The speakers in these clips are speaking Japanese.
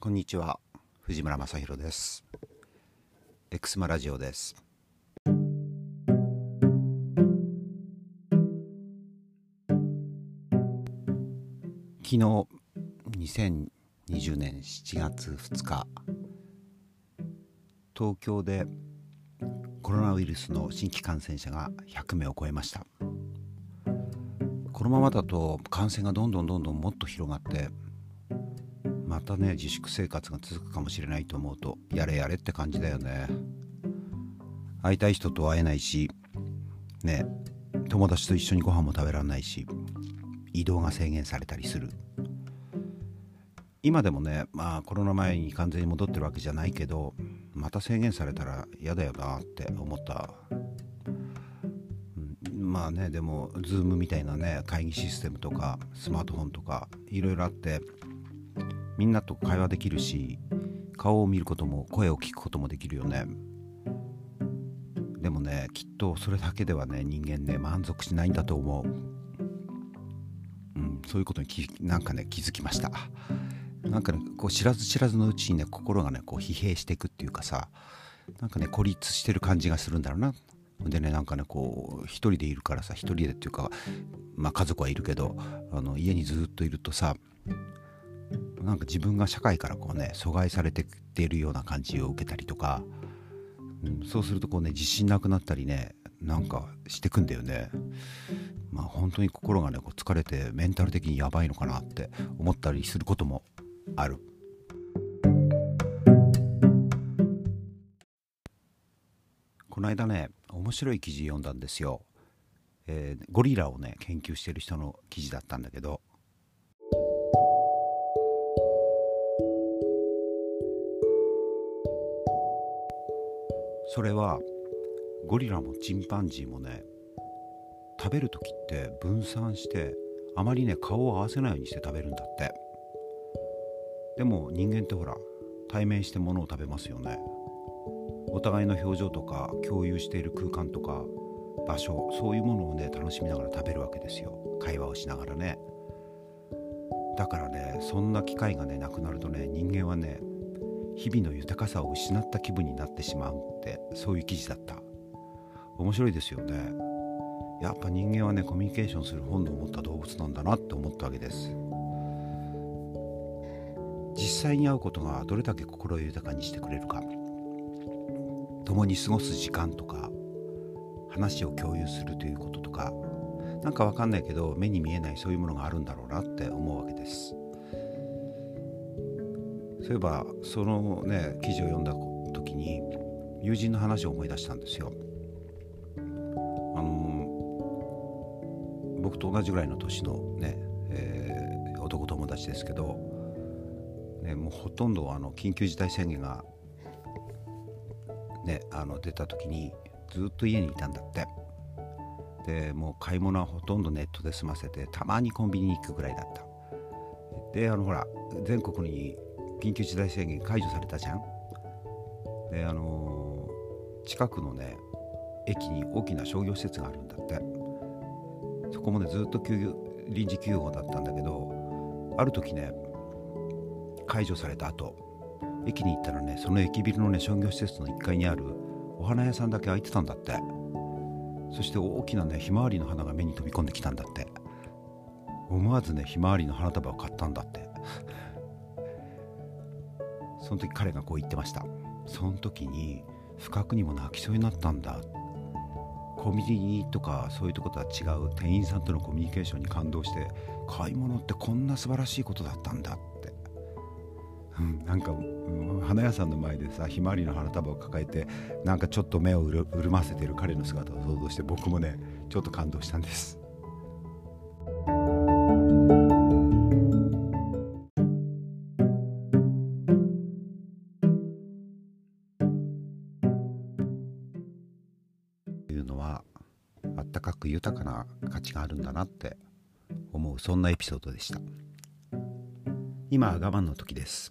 こんにちは藤村正弘です。エクスマラジオです。昨日2020年7月2日東京でコロナウイルスの新規感染者が100名を超えました。このままだと感染がどんどんどんどんもっと広がってまたね自粛生活が続くかもしれないと思うとやれやれって感じだよね。会いたい人と会えないしね友達と一緒にご飯も食べられないし移動が制限されたりする。今でもねまあコロナ前に完全に戻ってるわけじゃないけどまた制限されたら嫌だよなって思った、うん、まあねでも Zoom みたいなね会議システムとかスマートフォンとかいろいろあってみんなと会話できるし顔を見ることも声を聞くこともできるよね。でもねきっとそれだけではね人間ね満足しないんだと思う。うんそういうことになんかね気づきました。なんかねこう知らず知らずのうちにね心がねこう疲弊していくっていうかさなんかね孤立してる感じがするんだろうな。でねなんかねこう一人でいるからさ一人でっていうかまあ家族はいるけどあの家にずっといるとさなんか自分が社会からこうね阻害されてっているような感じを受けたりとか、うん、そうするとこうね自信なくなったりねなんかしてくんだよね。まあ本当に心がねこう疲れてメンタル的にやばいのかなって思ったりすることもある。この間ね面白い記事読んだんですよ、えー、ゴリラをね研究してる人の記事だったんだけどそれはゴリラもチンパンジーもね食べる時って分散してあまりね顔を合わせないようにして食べるんだって。でも人間ってほら対面して物を食べますよね。お互いの表情とか共有している空間とか場所そういうものをね楽しみながら食べるわけですよ。会話をしながらね。だからねそんな機会がねなくなるとね人間はね日々の豊かさを失った気分になってしまうってそういう記事だった。面白いですよね。やっぱ人間はねコミュニケーションする本能を持った動物なんだなって思ったわけです。実際に会うことがどれだけ心を豊かにしてくれるか。共に過ごす時間とか話を共有するということとか何か分かんないけど目に見えないそういうものがあるんだろうなって思うわけです。そういえばそのね記事を読んだ時に友人の話を思い出したんですよ。あの僕と同じぐらいの年のね、えー、男友達ですけど、ね、もうほとんどあの緊急事態宣言が、ね、あの出た時にずっと家にいたんだって。でもう買い物はほとんどネットで済ませてたまにコンビニに行くぐらいだった。であのほら全国に緊急事態宣言解除されたじゃん。であの近くのね駅に大きな商業施設があるんだって。そこもねずっと休業臨時休業だったんだけどある時ね解除された後駅に行ったらねその駅ビルのね商業施設の1階にあるお花屋さんだけ開いてたんだって。そして大きなねひまわりの花が目に飛び込んできたんだって。思わずねひまわりの花束を買ったんだって。その時彼がこう言ってました。その時に不覚にも泣きそうになったんだ。コンビニティとかそういうとことは違う店員さんとのコミュニケーションに感動して買い物ってこんな素晴らしいことだったんだって、うん、なんか、うん、花屋さんの前でさひまわりの花束を抱えてなんかちょっと目を潤ませてる彼の姿を想像して僕もねちょっと感動したんです。のはあったかく豊かな価値があるんだなって思うそんなエピソードでした。今は我慢の時です。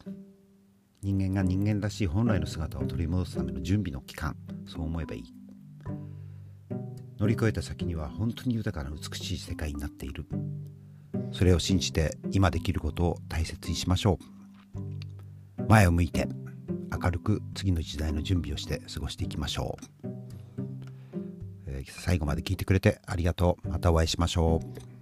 人間が人間らしい本来の姿を取り戻すための準備の期間。そう思えばいい。乗り越えた先には本当に豊かな美しい世界になっている。それを信じて今できることを大切にしましょう。前を向いて明るく次の時代の準備をして過ごしていきましょう、最後まで聞いてくれてありがとう。またお会いしましょう。